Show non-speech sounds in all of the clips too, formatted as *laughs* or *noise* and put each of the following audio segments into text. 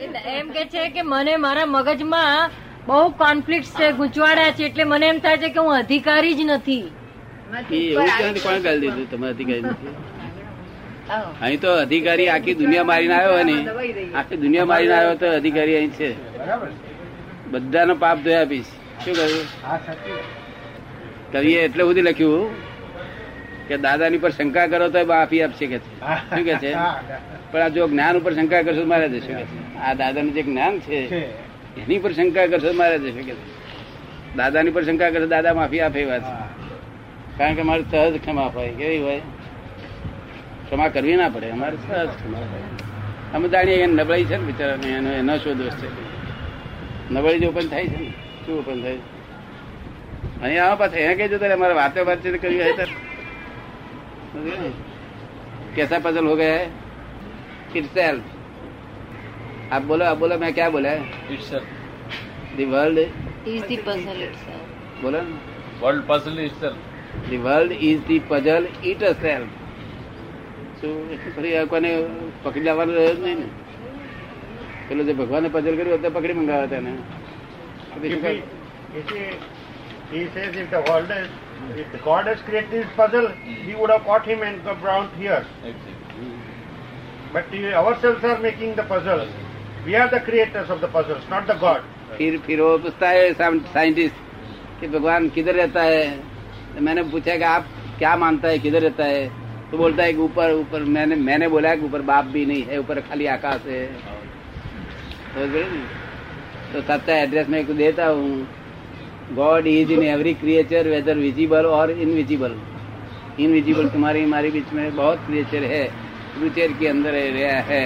એમ કે છે કે મને મારા મગજમાં બહુ કોન્ફ્લિક્ટ છે ગૂંચવાડા છે એટલે મને એમ થાય છે કે હું અધિકારી જ નથી. એ એવું ક્યાંથી કોણ કરી દીધું? તમે અધિકારી નથી? અહીં તો અધિકારી આખી દુનિયા મારીને આવ્યો હોય ને. આખી દુનિયા મારીને આવ્યો તો અધિકારી અહીં છે. બધાનો પાપ ધોઈ આપીશ શું કહ્યું? કવિએ એટલે સુધી લખ્યું. કે દાદાની ઉપર શંકા કરો તો માફી આપશે કે શું કે છે? પણ આ જો જ્ઞાન ઉપર શંકા કરશો મારે જશે. આ દાદાનું જે જ્ઞાન છે એની પર શંકા કરશો મારે જશે કે દાદાની પર શંકા કરશો દાદા માફી આપે એવા વાત કારણ કે મારે સહજ ક્ષમા હોય કેવી હોય? ક્ષમા કરવી ના પડે અમારે સહજ ક્ષમા હોય. અમે જાણીએ નબળાઈ છે ને બિચારાને એનો એનો શું દોષ છે? નબળી જે ઓપન થાય છે ને શું ઓપન થાય અહીંયા આવા પાછા અહીંયા કઈ તારે અમારે વાતે વાતચીત કરવી હોય कैसा पजल हो गया है इट सेल्फ आप बोलो आप बोलो मैं क्या बोला है itself. The world is the puzzle itself बोला ना World puzzle itself. The world is the puzzle itself શું ફરી આ કોને પકડી લાવવાનું રહ્યો જ નહીં ને પેલું જે ભગવાને પઝલ કર્યું તે પકડી મંગાવ્યા તેને પછી શું If the God has created this puzzle, he would have caught him and round here. Exactly. But we ourselves are making the puzzle. We are the creators of the puzzles, not the God. फिर फिर वो पूछता है scientist कि भगवान किधर रहता है तो मैंने पूछा कि आप क्या मानता है किधर रहता है तो बोलता है कि ऊपर ऊपर मैंने मैंने बोला कि ऊपर बाप भी नहीं है ऊपर खाली आकाश है? तो सच्चा एड्रेस मैं को देता हूँ God is in every creature whether visible और इनविजिबल इनविजिबल तुम्हारी हमारे बीच में बहुत क्रिएचर है। क्रिएचर के अंदर है, है।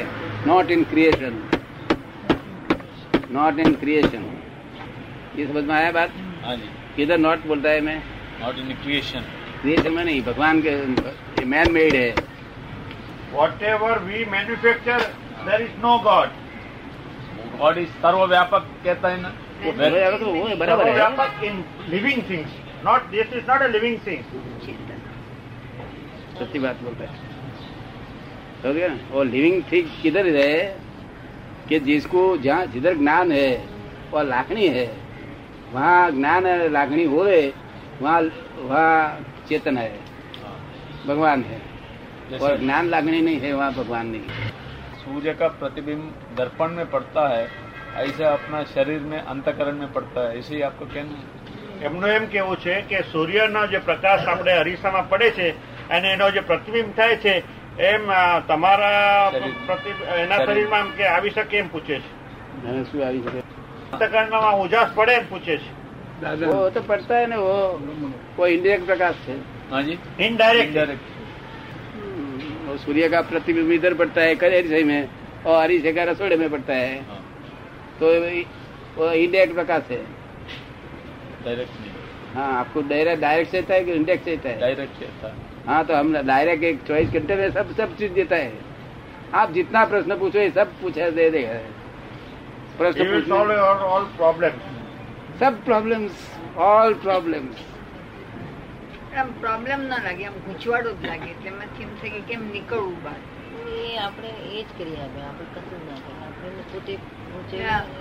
Not in creation not in creation ये समझ में आया बात? हाँ किधर नॉट बोलता है मैं? नॉट इन क्रिएशन क्रिएशन में नहीं भगवान के मैन मेड है। Whatever we manufacture, there is no God. God is सर्वव्यापक कहता है ना। वो सर्वव्यापक तो. सच्ची बात बोलता है। समझ गया? ना और लिविंग थिंग किधर है? कि जिसको जहाँ जिधर ज्ञान है और लाखनी है। वहाँ ज्ञान है लाखनी हो वहाँ वहाँ चेतन है। भगवान है। और ज्ञान लाखनी नहीं है वहाँ भगवान नहीं है। सूर्य का प्रतिबिंब दर्पण में पड़ता है ऐसे अपना शरीर में अंतकरण में पड़ता है ऐसे ही आपको कहना है એમનું એમ કેવું છે કે સૂર્યનો જે પ્રકાશ આપણે અરીસામાં પડે છે અને એનો જે પ્રતિબિંબ થાય છે એમ અ, તમારા શરીર. પ્રતિ- એના શરીર. શરીરમાં એમ કે આવી શકે એમ પૂછે છે हाँ, શું આવી શકે અંતકરણમાં ઉજાસ પડે એમ પૂછે છે वो तो पड़ता है ना वो वो इंडियक प्रकाश है हाँ जी ઇનડાયરેક્ટ Indirect. वो सूर्य का प्रतिबिंब इधर पड़ता है करेरी में और हरी का रसोड़े में पड़ता है हाँ तो वो इंडायरेक्ट प्रकाश है डायरेक्ट नहीं हाँ आपको डायरेक्ट डायरेक्ट से है कि इंडेक्ट से है डायरेक्ट कहता है हाँ तो हम डायरेक्ट एक चॉइस करते हुए सब सब चीज देता है आप जितना प्रश्न पूछो ये सब पूछे दे देगा प्रश्न He will solve पूछने all, all problems. सब प्रॉब्लम्स ऑल प्रॉब्लम्स આમ પ્રોબ્લેમ ના લાગે આમ ગૂંચવાડો જ લાગે એટલે એમાંથી એમ થાય કે કેમ નીકળવું બહાર એ આપણે એ જ કરી આપે આપણે કશું ના કરીએ આપણે પોતે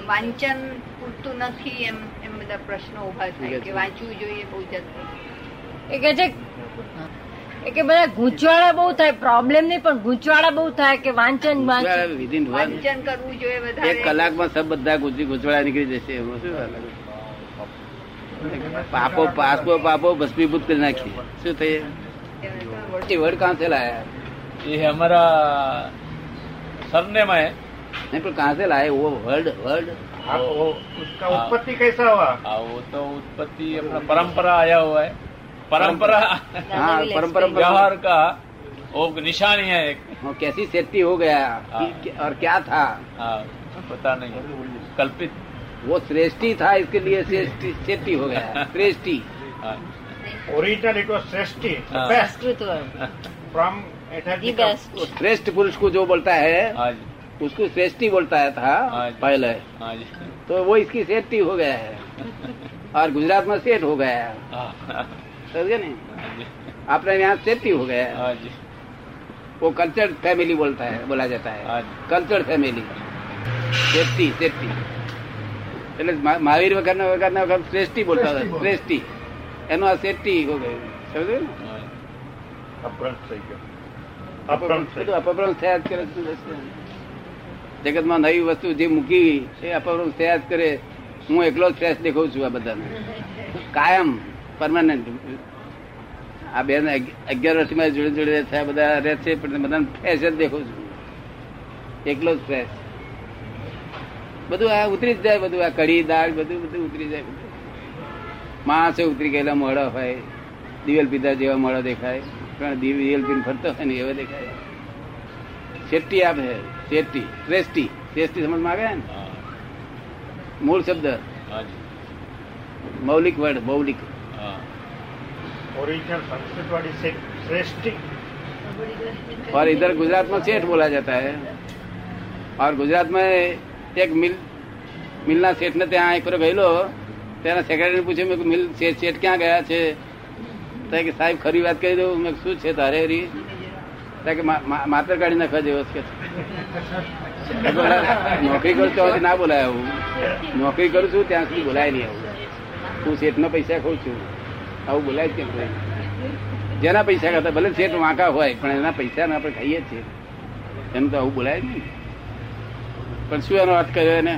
વાંચન પૂરતું નથી એમ એમ બધા પ્રશ્નો ઉભા થાય કે વાંચવું જોઈએ બહુ જલ્દી એ કે છે એ કે બધા ગૂંચવાળા બહુ થાય પ્રોબ્લેમ નહીં પણ ગૂંચવાળા બહુ થાય કે વાંચન વાંચન કરવું જોઈએ વધારે એક કલાકમાં સબ બધા ગૂંચી ગૂંચવાળા નીકળી જશે એમાં શું પાપો પાસપો પાપો ભસ્મીભૂત કરી નાખીએ શું થઈએ વડ કાં લાયા ये हमारा सरनेमा है। नहीं पर कहाँ से लाए? वो वर्ल्ड वर्ल्ड। हाँ, तो वो उसका हाँ। उत्पत्ति कैसा हुआ? हाँ वो तो उत्पत्ति अपना परंपरा आया हुआ है। परंपरा। हाँ परंपरा *laughs* व्यवहार का वो निशानी है एक। हाँ, कैसी सेफ्टी हो गया? आ, और क्या था? आ, पता नहीं। कल्पित। वो श्रेष्ठी था इसके लिए सेफ्टी हो गया। *laughs* श्रेष्ठी। ओरिजिनल इट वॉज़ श्रेष्ठी। From it has the best वो श्रेष्ठ पुरुष को जो बोलता है हाँ जी उसको श्रेष्ठी बोलता है था हाँ जी। पहले हाँ जी तो वो इसकी सेफ्टी हो गया है और गुजरात में सेठ हो गया है हाँ समझ गए नहीं हाँ जी अपने यहाँ सेफ्टी हो गया है हाँ जी वो कल्चर्ड फैमिली बोलता है बोला जाता है हाँ जी कल्चर्ड फैमिली શેઠી શેઠી એટલે મા- મહાવીર વગરના વગરના વગર શ્રેષ્ઠી બોલતા હતા શ્રેષ્ઠી એનો આ શેઠી હો ગયું સમજ્યું ને हाँ, અપભ્રંશ થઈ ગયો અપભ્રંશ થયા જ કરે જગતમાં નવી વસ્તુ જે મૂકી એ અપભ્રંશ થયા જ કરે. હું એકલો જ ફ્રેશ દેખાઉં છું આ બધાને. કાયમ પરમાનન્ટ આ બે અગિયાર વર્ષમાં જોડે જોડે છે બધા રહે છે પણ બધાને ફ્રેશ જ દેખાઉં છું. એકલો જ ફ્રેશ બધું આ ઉતરી જ જાય બધું આ કઢી દાળ બધું બધું ઉતરી જાય. માણસે ઉતરી ગયેલા મોડા હોય દિવેલ પીધા જેવા મોડા દેખાય. પણ દિવેલ પીને ફરતો હોય ને એવા દેખાય શેટ્ટી આપે શેટ્ટી શ્રેષ્ઠી શ્રેષ્ઠી સમજમાં આવે ને हाँ, મૂળ શબ્દ हाँ जी મૌલિક વર્ડ મૌલિક हाँ ओरिजिनल संस्कृत वाली से श्रेष्ठी और इधर गुजरात में सेठ बोला जाता है और गुजरात में एक मिल મિલના શેઠને ત્યાં એક વાર ગયેલો તેના સેક્રેટરી પૂછ્યું મેં કીધું, મિલ શેઠ શેઠ ક્યાં ગયા છે તો કે સાહેબ ખરી વાત કરી દઉં? મેં શું છે તારે રી કે માત્ર કાઢી નાખવા જેવો કે નોકરી કરું છું ના બોલાય આવું. નોકરી કરું છું ત્યાં સુધી બોલાય નહીં આવું. હું શેઠનો પૈસા ખઉં છું. આવું બોલાય કેમ જેના પૈસા કરતા ભલે શેઠ વાંકા હોય પણ એના પૈસા આપણે ખાઈએ છીએ. એનું તો આવું બોલાય નહીં. પણ શું એનો વાત કર્યો એને?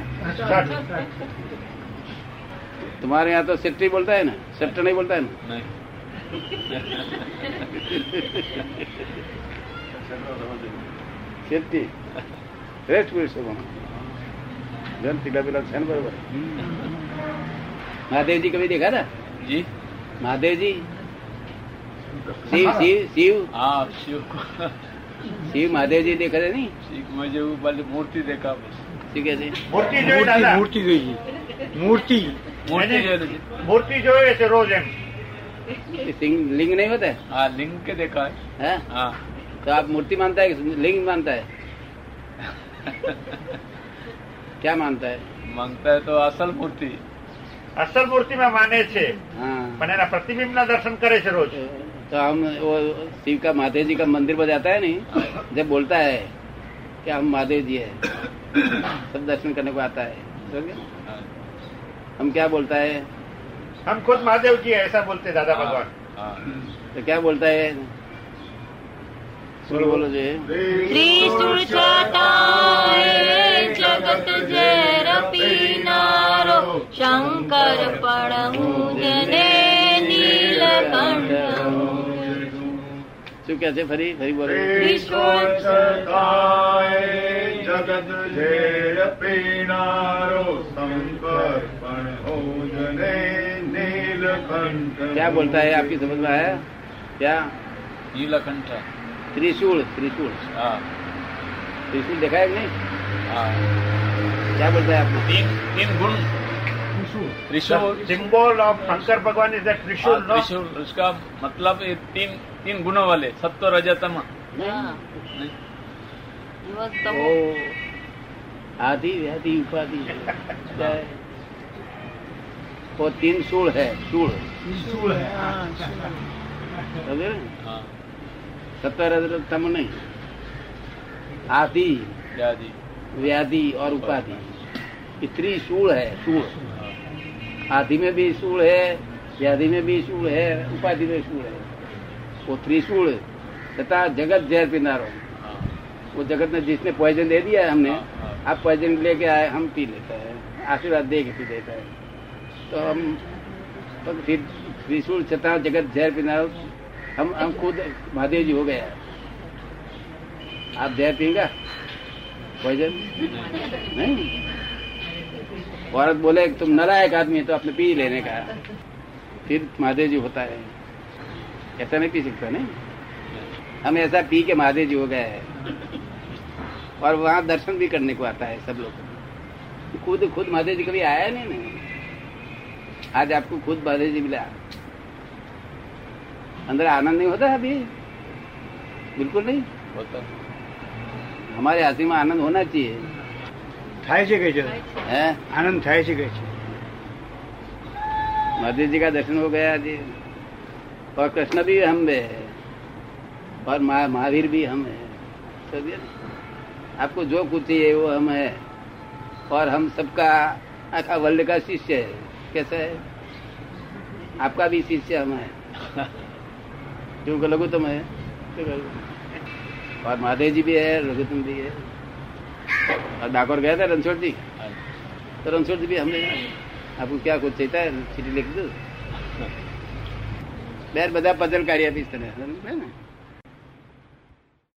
તમારે ત્યાં તો શેઠ બોલતા હોય ને શેઠ નહીં બોલતા હોય ને શેઠી મહાદેવજી કવિ દેખા ને? જી. મહાદેવજી. શિવ શિવ શિવ. હા શિવ. શિવ મહાદેવજી દેખા છે નહીં? જેવું પાછી મૂર્તિ દેખા શું કે છે? મૂર્તિ જોઈ મૂર્તિ મૂર્તિ મૂર્તિ. જોઈએ છે રોજ એમ. ये सिंग- लिंग नहीं होता है हाँ लिंग के देखा है हैं? हाँ तो आप मूर्ति मानता है कि लिंग मानता है *laughs* क्या मानता है मांगता है तो असल मूर्ति અસલ મૂર્તિમાં માને છે हाँ પણ એના પ્રતિબિંબના દર્શન કરે છે રોજ तो हम वो शिव का महादेव जी का मंदिर पर जाता है नहीं जब बोलता है कि हम महादेव जी है *coughs* सब दर्शन करने को आता है समझ गए? हाँ, हम क्या बोलता है हम खुद महादेव जी है ऐसा बोलते दादा भगवान हाँ, तो क्या बोलता है बोलो बोलो जी ત્રિશુળ છટાએ જગત ઝેર પીનારો શંકર પડહુજને નીલકંઠ શું કે છે ફરી ફરી બોલો ત્રિશુળ જગત ઝેર પીનારો શંકર પણ હોજને નીલકંઠ क्या बोलता है आपकी समझ में आया क्या नीलकंठ त्रिशूल त्रिशूल त्रिशूल देखा है नहीं क्या बोलता है आपको तीन तीन गुण त्रिशूल सिंबल ऑफ शंकर भगवान इज त्रिशूल त्रिशूल उसका मतलब ये तीन तीन गुणों वाले सत्व रजतम आधी आधी उपाधि है? वो तीन सूल है। ना? हाँ। सत्तर तम नहीं। आदि। व्याधि। व्याधि और उपाधि। ये त्रिशूल है। सूल। हाँ, आदि में भी सूल है व्याधि में भी सूल है उपाधि में सूल है। वो त्रिशूल तथा जगत जहर पिनारो। हाँ, वो जगत ने जिसने पॉइजन दे दिया है हमने हाँ, हाँ। आप पॉइजन लेके आए हम पी लेते हैं आशीर्वाद दे के पी देता है। तो हम फिर त्रिशूल छता जगत जहर पिनारो, हम हम खुद महादेव जी हो गए आप जहर पिएगा? पॉइजन नहीं। औरत बोले, तुम नालायक आदमी है तो आपने पी लेने का। फिर महादेव जी होता है। ऐसा नहीं पी सकता, नहीं। हम ऐसा पी के महादेव जी हो गए हैं। और वहाँ दर्शन भी करने को आता है सब लोग। खुद खुद महादेव जी कभी आया नहीं ना आज आपको खुद महादेव जी मिला अंदर आनंद नहीं होता है अभी बिल्कुल नहीं होता हमारे हाथी में आनंद होना चाहिए થાય છે કે છે है આનંદ થાય છે કે છે महादेव जी का दर्शन हो गया जी और कृष्ण भी हम में है और महा- महावीर भी हम है समझिए ना? आपको जो कुछ चाहिए वो हम है और हम सबका आखा वर्ल्ड का शिष्य है कैसा है आपका भी शिष्य हम है क्यों लघु तुम है तो कहूं। और महादेव जी भी है रघुतम भी है और डाकोर गए थे रणछोड़ जी तो रणछोड़ जी भी हमने आपको क्या कुछ चाहिए है चिट्ठी लिख दो બેર બધા પઝલ કાઢી આપીશ તને સમજ્યો ને